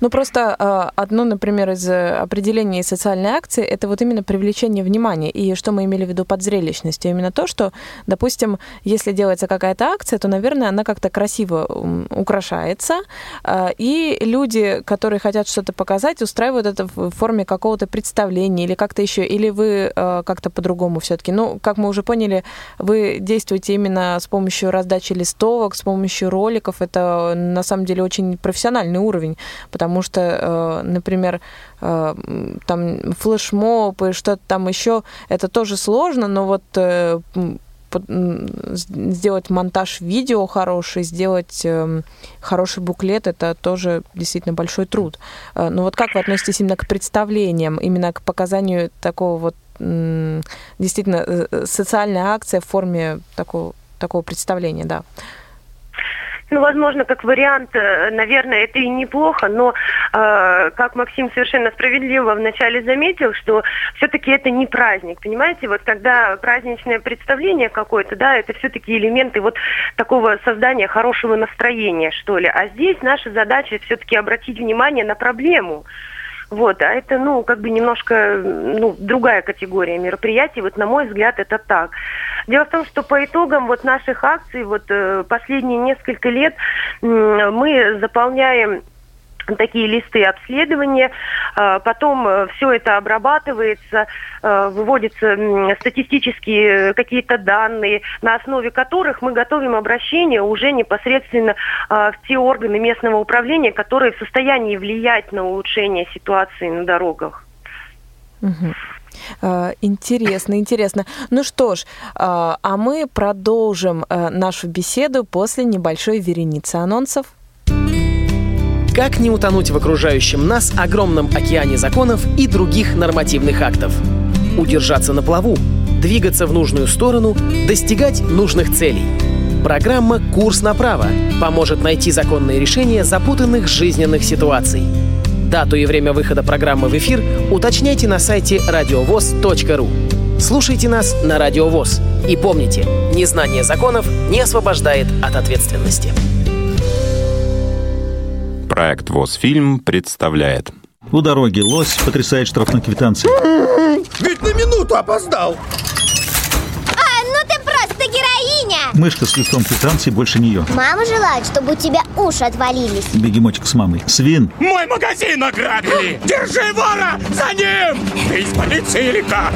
Ну, просто а, одно, например, из э, определений социальной акции – это вот именно привлечение внимания. И что мы имели в виду под зрелищностью? Именно то, что, допустим, если делается какая-то акция, то, наверное, она как-то красиво украшается, а, и люди, которые хотят что-то показать, устраивают это в форме какого-то представления или как-то еще, или вы а, как-то по-другому все-таки. Ну, как мы уже поняли, вы действуете именно с помощью раздачи листовок, с помощью роликов. Это, на самом деле, очень профессиональный уровень потому что, э, например, э, там флешмоб и что-то там еще, это тоже сложно, но вот э, сделать монтаж видео хороший, сделать хороший буклет, это тоже действительно большой труд. Но вот как вы относитесь именно к представлениям, именно к показанию такого вот действительно социальная акция в форме такого, такого представления, да? Ну, возможно, как вариант, э, наверное, это и неплохо, но, э, как Максим совершенно справедливо вначале заметил, что все-таки это не праздник, понимаете? Вот когда праздничное представление какое-то, да, это все-таки элементы вот такого создания хорошего настроения, что ли. А здесь наша задача все-таки обратить внимание на проблему. Вот, а это, ну, как бы немножко, ну, другая категория мероприятий. Вот, на мой взгляд, это так. Дело в том, что по итогам вот наших акций, вот э, последние несколько лет мы заполняем такие листы обследования, а, потом э, все это обрабатывается, э, выводятся статистические какие-то данные, на основе которых мы готовим обращение уже непосредственно а, в те органы местного управления, которые в состоянии влиять на улучшение ситуации на дорогах. Интересно, интересно. Ну что ж, а мы продолжим э, нашу беседу после небольшой вереницы анонсов. Как не утонуть в окружающем нас огромном океане законов и других нормативных актов? Удержаться на плаву, двигаться в нужную сторону, достигать нужных целей. Программа «Курс направо» поможет найти законные решения запутанных жизненных ситуаций. Дату и время выхода программы в эфир уточняйте на сайте радиовоз.ру. Слушайте нас на Радио ВОЗ. И помните, незнание законов не освобождает от ответственности. Проект «Восфильм» представляет. У дороги лось потрясает штрафной квитанции. Ведь на минуту опоздал! А, ну ты просто героиня! Мышка с листом квитанции больше нее. Мама желает, чтобы у тебя уши отвалились. Бегемотик с мамой. Свин. Мой магазин ограбили! Держи вора! За ним! Ты из полиции или как?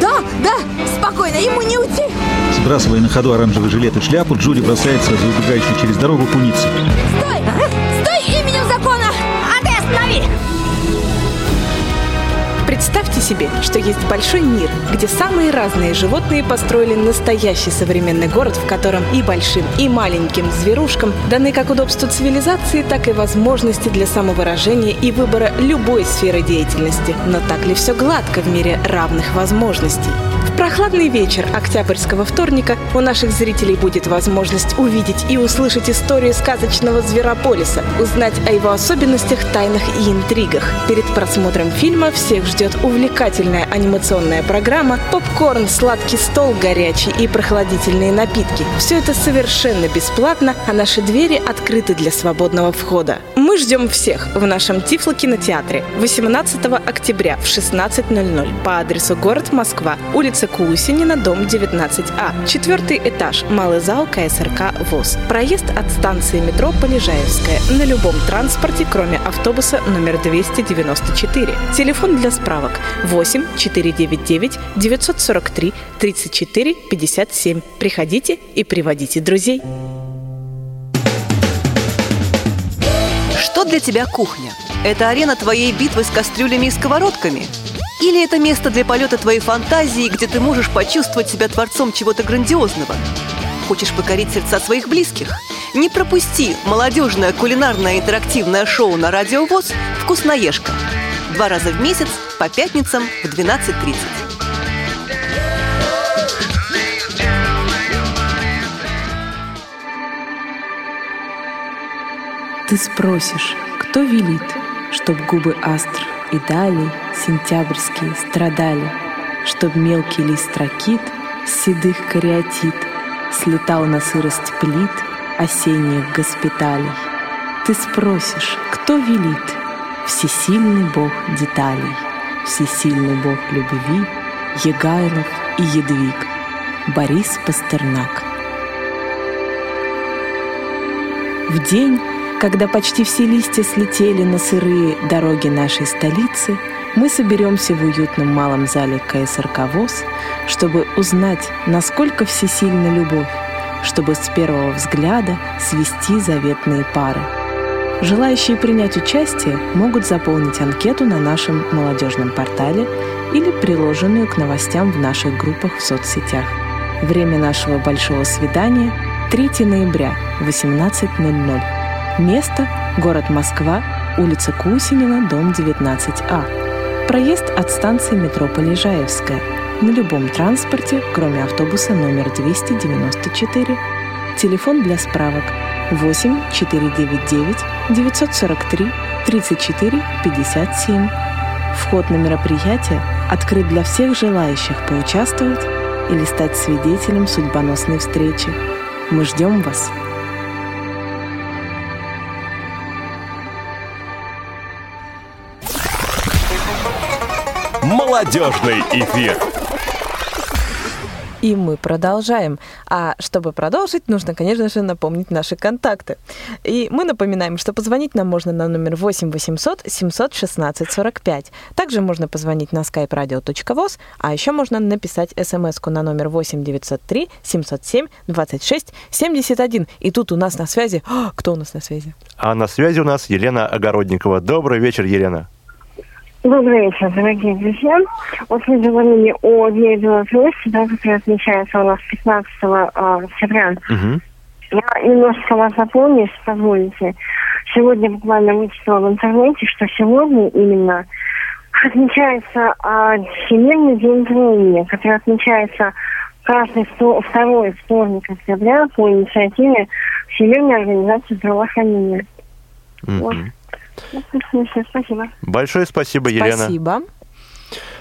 Да, да, спокойно, ему не уйти. Сбрасывая на ходу оранжевый жилет и шляпу, Джуди бросается за убегающей через дорогу куницы. Стой! Стой останови! Представьте себе, что есть большой мир, где самые разные животные построили настоящий современный город, в котором и большим, и маленьким зверушкам даны как удобства цивилизации, так и возможности для самовыражения и выбора любой сферы деятельности. Но так ли все гладко в мире равных возможностей? В прохладный вечер октябрьского вторника у наших зрителей будет возможность увидеть и услышать историю сказочного Зверополиса, узнать о его особенностях, тайнах и интригах. Перед просмотром фильма всех ждет ждет увлекательная анимационная программа, попкорн, сладкий стол горячий и прохладительные напитки. Все это совершенно бесплатно, а наши двери открыты для свободного входа. Мы ждем всех в нашем Тифло-кинотеатре 18 октября в 16.00 по адресу город Москва, улица Кулусинина, дом 19А, четвертый этаж, малый зал КСРК ВОЗ. Проезд от станции метро Полежаевская на любом транспорте, кроме автобуса номер 294. Телефон для справок 8 499 943 34 57. Приходите и приводите друзей. Что для тебя кухня? Это арена твоей битвы с кастрюлями и сковородками? Или это место для полета твоей фантазии, где ты можешь почувствовать себя творцом чего-то грандиозного? Хочешь покорить сердца своих близких? Не пропусти молодежное кулинарное интерактивное шоу на Радио ВОЗ «Вкусноежка». Два раза в месяц по пятницам в 12.30. Ты спросишь, кто велит, Чтоб губы астр и далее Сентябрьские страдали, Чтоб мелкий лист ракит седых кариатит Слетал на сырость плит Осенних госпиталей. Ты спросишь, кто велит, Всесильный бог деталей, Всесильный бог любви, Егайлов и Едвиг, Борис Пастернак. В день, когда почти все листья слетели на сырые дороги нашей столицы, мы соберемся в уютном малом зале КСРК ВОЗ, чтобы узнать, насколько всесильна любовь, чтобы с первого взгляда свести заветные пары. Желающие принять участие могут заполнить анкету на нашем молодежном портале или приложенную к новостям в наших группах в соцсетях. Время нашего большого свидания – 3 ноября, 18.00. Место – город Москва, улица Кусинина, дом 19А. Проезд от станции метро Полежаевская на любом транспорте, кроме автобуса номер 294. Телефон для справок 8 499 943 34 57. Вход на мероприятие открыт для всех желающих поучаствовать или стать свидетелем судьбоносной встречи. Мы ждем вас! Молодежный эфир. И мы продолжаем. А чтобы продолжить, нужно, конечно же, напомнить наши контакты. И мы напоминаем, что позвонить нам можно на номер 8 800 716 45. Также можно позвонить на skype-radio.voz, а еще можно написать смс на номер 8 903 707 26 71. И тут у нас на связи... О, кто у нас на связи? А на связи у нас Елена Огородникова. Добрый вечер, Елена. Добрый вечер, дорогие друзья. Вот вы говорили о Дне Беларуси, да, который отмечается у нас 15 э, октября. Угу. Я немножко вас запомню, если позволите. Сегодня буквально вычитала в интернете, что сегодня именно отмечается э, Всемирный день зрения, который отмечается каждый сто, второй вторник октября по инициативе Всемирной организации здравоохранения. Угу. Вот. Спасибо. Большое спасибо, Елена. Спасибо.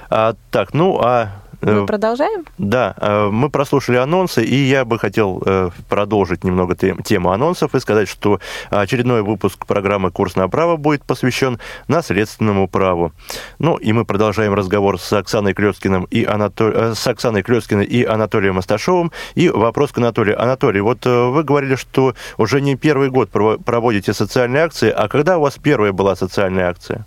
А, так, ну а мы продолжаем? Да, мы прослушали анонсы, и я бы хотел продолжить немного тему анонсов и сказать, что очередной выпуск программы «Курс на право» будет посвящен наследственному праву. Ну, и мы продолжаем разговор с Оксаной Клёцкиным и, Анатоль... с Оксаной Клёцкиной и Анатолием Асташовым. И вопрос к Анатолию. Анатолий, вот вы говорили, что уже не первый год проводите социальные акции, а когда у вас первая была социальная акция?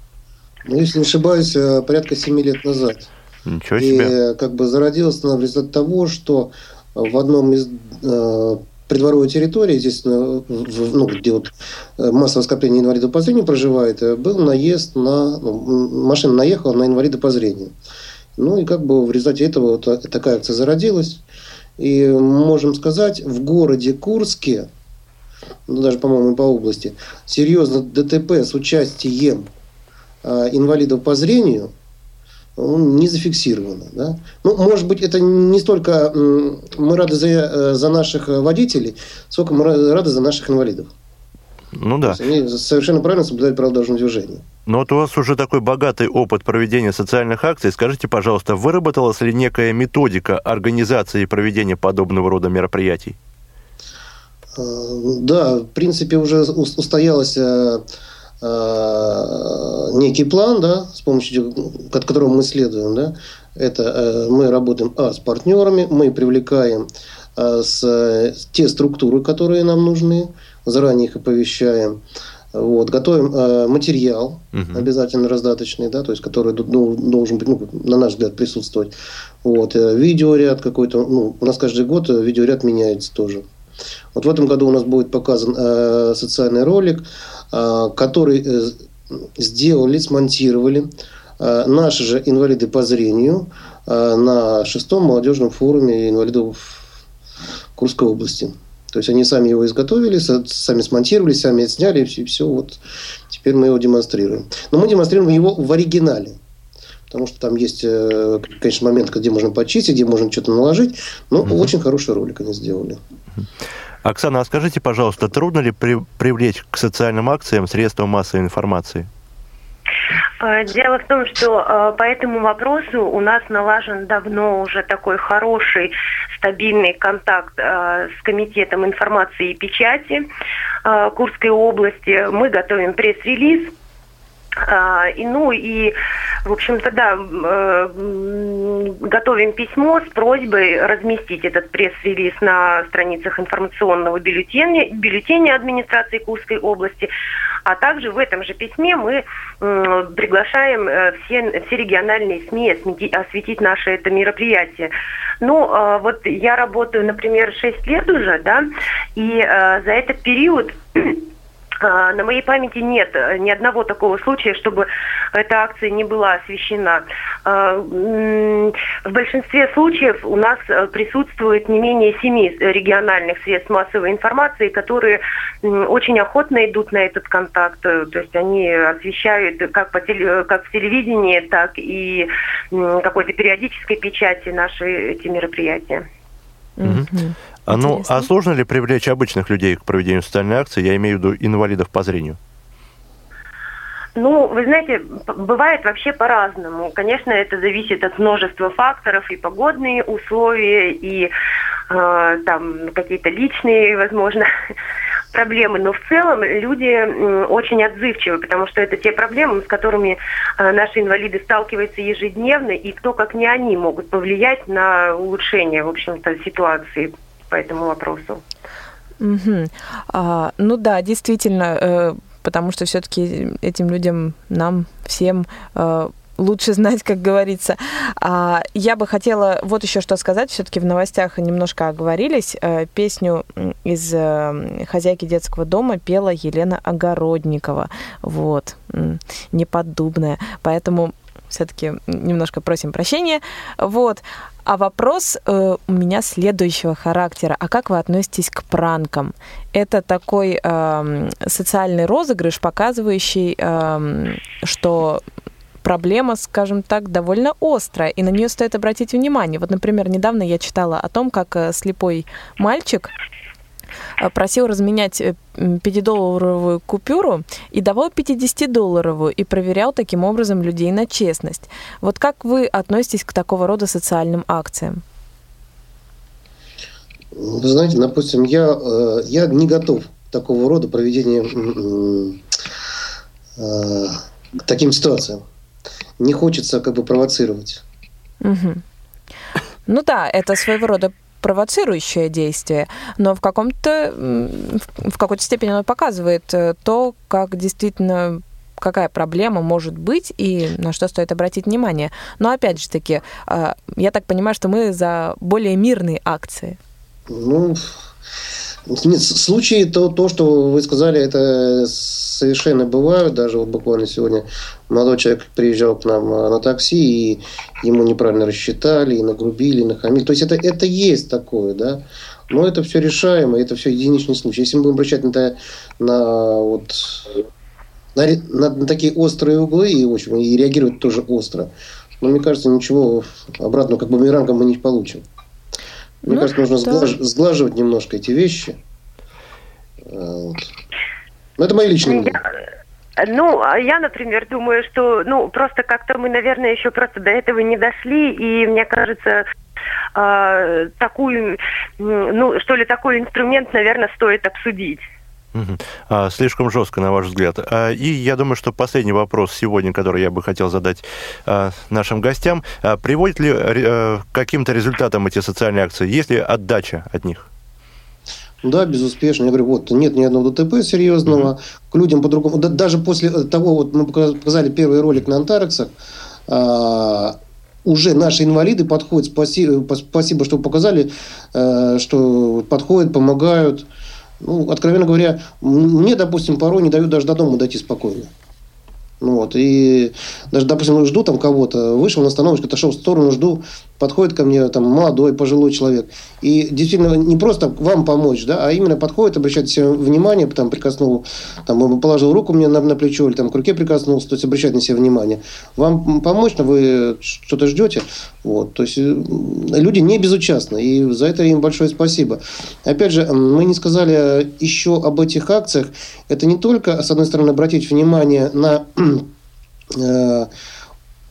Ну, если не ошибаюсь, порядка семи лет назад. Ничего себе. И как бы зародилась она в результате того, что в одном из э, придворовой территории, естественно, в, ну, где вот массовое скопление инвалидов по зрению проживает, был наезд на... Ну, машина наехала на инвалида по зрению. Ну и как бы в результате этого вот такая акция зародилась. И можем сказать, в городе Курске, ну даже, по-моему, по области, серьезно ДТП с участием э, инвалидов по зрению – не зафиксировано. Да? Ну, может быть, это не столько мы рады за, за наших водителей, сколько мы рады за наших инвалидов. Ну да. они совершенно правильно соблюдают правила дорожного движения. Но вот у вас уже такой богатый опыт проведения социальных акций. Скажите, пожалуйста, выработалась ли некая методика организации и проведения подобного рода мероприятий? А, да, в принципе, уже устоялось а, некий план, да, с помощью которого мы следуем, да, это мы работаем а, с партнерами, мы привлекаем с, те структуры, которые нам нужны, заранее их оповещаем. Вот, готовим э, материал угу. обязательно раздаточный, да, то есть который ну, должен быть, ну, на наш взгляд, присутствовать. Вот, э, видеоряд какой-то, ну, у нас каждый год видеоряд меняется тоже. Вот в этом году у нас будет показан э, социальный ролик, э, который э, сделали, смонтировали э, наши же инвалиды по зрению э, на шестом молодежном форуме инвалидов Курской области. То есть они сами его изготовили, сами смонтировали, сами отсняли, и все, вот теперь мы его демонстрируем. Но мы демонстрируем его в оригинале. Потому что там есть, э, конечно, момент, где можно почистить, где можно что-то наложить. Но угу. очень хороший ролик они сделали. Оксана, а скажите, пожалуйста, трудно ли при, привлечь к социальным акциям средства массовой информации? Э, дело в том, что э, по этому вопросу у нас налажен давно уже такой хороший, стабильный контакт э, с Комитетом информации и печати Курской области. Мы готовим пресс-релиз и, ну и, в общем-то, да, э, готовим письмо с просьбой разместить этот пресс-релиз на страницах информационного бюллетеня, бюллетеня администрации Курской области. А также в этом же письме мы приглашаем э, все, все региональные СМИ осветить, наше это мероприятие. Ну, э, вот я работаю, например, 6 лет уже, да, и э, за этот период а, на моей памяти нет э, ни одного такого случая, чтобы эта акция не была освещена. А, в большинстве случаев у нас э, присутствует не менее семи региональных средств массовой информации, которые очень охотно идут на этот контакт. То есть они освещают как, по теле, как в телевидении, так и какой-то периодической печати наши эти мероприятия. А, ну, а сложно ли привлечь обычных людей к проведению социальной акции? Я имею в виду инвалидов по зрению. Ну, вы знаете, бывает вообще по-разному. Конечно, это зависит от множества факторов, и погодные условия, и э, там какие-то личные, возможно, проблемы. Но в целом люди очень отзывчивы, потому что это те проблемы, с которыми э, наши инвалиды сталкиваются ежедневно, и кто, как не они, могут повлиять на улучшение, в общем-то, ситуации по этому вопросу. Угу. А, ну да, действительно, э, потому что все-таки этим людям, нам всем э, лучше знать, как говорится. А, я бы хотела вот еще что сказать. Все-таки в новостях немножко оговорились. Э, песню из э, «Хозяйки детского дома» пела Елена Огородникова. Вот. Неподдубная. Поэтому все-таки немножко просим прощения. Вот. А вопрос э, у меня следующего характера. А как вы относитесь к пранкам? Это такой э, социальный розыгрыш, показывающий, э, что проблема, скажем так, довольно острая, и на нее стоит обратить внимание. Вот, например, недавно я читала о том, как э, слепой мальчик Э, просил разменять 5-долларовую э, купюру и давал 50-долларовую и проверял таким образом людей на честность. Вот как вы относитесь к такого рода социальным акциям? Вы знаете, допустим, я, я не готов к такого рода проведения к таким ситуациям. Не хочется как бы провоцировать. Угу. Ну да, это своего рода провоцирующее действие, но в каком-то, в какой-то степени оно показывает э, то, как действительно какая проблема может быть и на что стоит обратить внимание. Но опять же таки, э, я так понимаю, что мы за более мирные акции. Ну, нет, случаи, то, то, что вы сказали, это совершенно бывают. Даже вот буквально сегодня молодой человек приезжал к нам а, на такси, и ему неправильно рассчитали, и нагрубили, и нахамили. То есть это, это есть такое, да. Но это все решаемо, это все единичный случай. Если мы будем обращать на, на, вот, на, на, на такие острые углы и, в общем, и реагировать тоже остро, но мне кажется, ничего обратного как бумерангом мы не получим. Мне ну, кажется, нужно сглаж... сглаживать немножко эти вещи. Вот. Но это мои личные мнения. Ну, а я, например, думаю, что, ну, просто как-то мы, наверное, еще просто до этого не дошли, и мне кажется, э, такую, ну, что ли, такой инструмент, наверное, стоит обсудить. А, слишком жестко, на ваш взгляд. А, и я думаю, что последний вопрос сегодня, который я бы хотел задать а, нашим гостям. Приводит ли к каким-то результатам эти социальные акции? Есть ли отдача от них? Да, безуспешно. Я говорю, вот нет ни одного ДТП серьезного. Mm-hmm. К людям по-другому. Да, даже после того, вот мы показали первый ролик на Антарексах, уже наши инвалиды подходят, спасибо, спасибо что показали, а, что подходят, помогают. Ну, откровенно говоря, мне, допустим, порой не дают даже до дома дойти спокойно. Ну, вот, и даже, допустим, жду там кого-то, вышел на остановочку, отошел в сторону, жду, подходит ко мне там молодой, пожилой человек. И действительно не просто вам помочь, да, а именно подходит, обращает себе внимание, там прикоснул, там положил руку мне на, на плечо или там к руке прикоснулся, то есть обращает на себя внимание. Вам помочь, но вы что-то ждете. Вот, то есть э, люди не безучастны, и за это им большое спасибо. Опять же, мы не сказали еще об этих акциях. Это не только, с одной стороны, обратить внимание на э,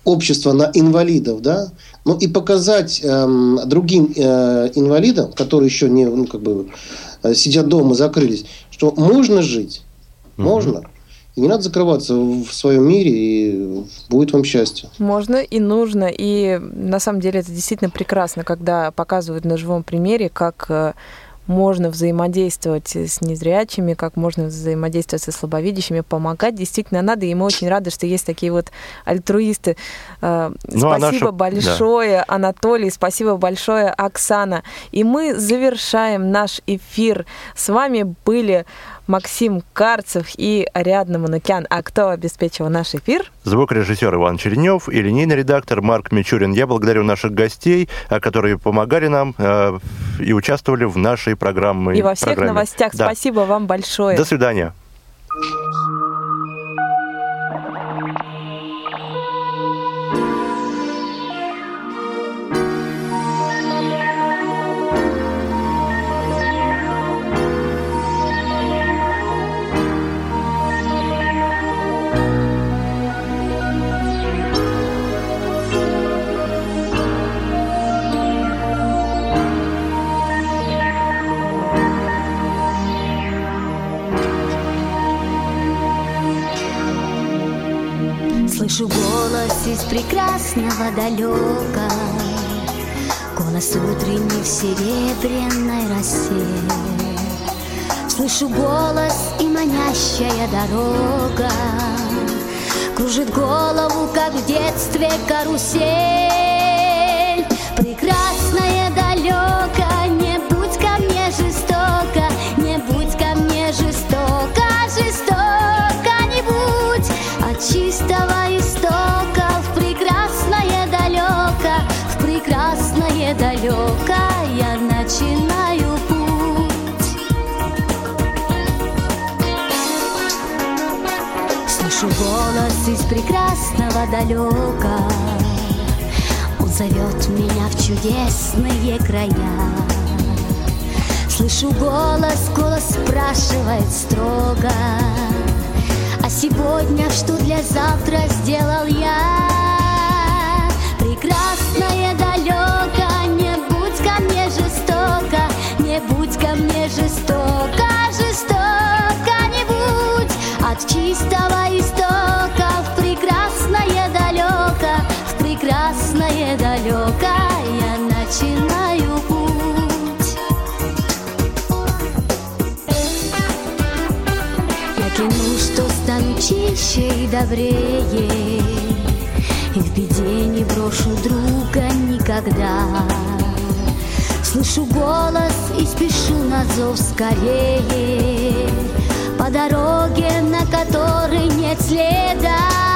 общество, на инвалидов, да, ну и показать э, другим э, инвалидам, которые еще не, ну, как бы, э, сидят дома, закрылись, что можно жить, угу. можно. И не надо закрываться в своем мире, и будет вам счастье. Можно и нужно. И на самом деле это действительно прекрасно, когда показывают на живом примере, как э, можно взаимодействовать с незрячими, как можно взаимодействовать со слабовидящими, помогать действительно надо. И мы очень рады, что есть такие вот альтруисты. Э, ну, спасибо а наша... большое, да. Анатолий, спасибо большое, Оксана. И мы завершаем наш эфир. С вами были Максим Карцев и Ариадна Манукян. А кто обеспечивал наш эфир? Звукорежиссер Иван Черенев и линейный редактор Марк Мичурин. Я благодарю наших гостей, а, которые помогали нам э, и участвовали в нашей программе. И во всех программе. новостях. Да. Спасибо вам большое. До свидания. Слышу голос из прекрасного далека Голос утренний в серебряной росе. Слышу голос и манящая дорога. Кружит голову, как в детстве карусель. Прекрасное прекрасного далека. Он зовет меня в чудесные края. Слышу голос, голос спрашивает строго. А сегодня что для завтра сделал я? Прекрасное далеко не будь ко мне жестоко, жестоко не будь От чистого добрее. И в беде не брошу друга никогда. Слышу голос и спешу на зов скорее. По дороге, на которой нет следа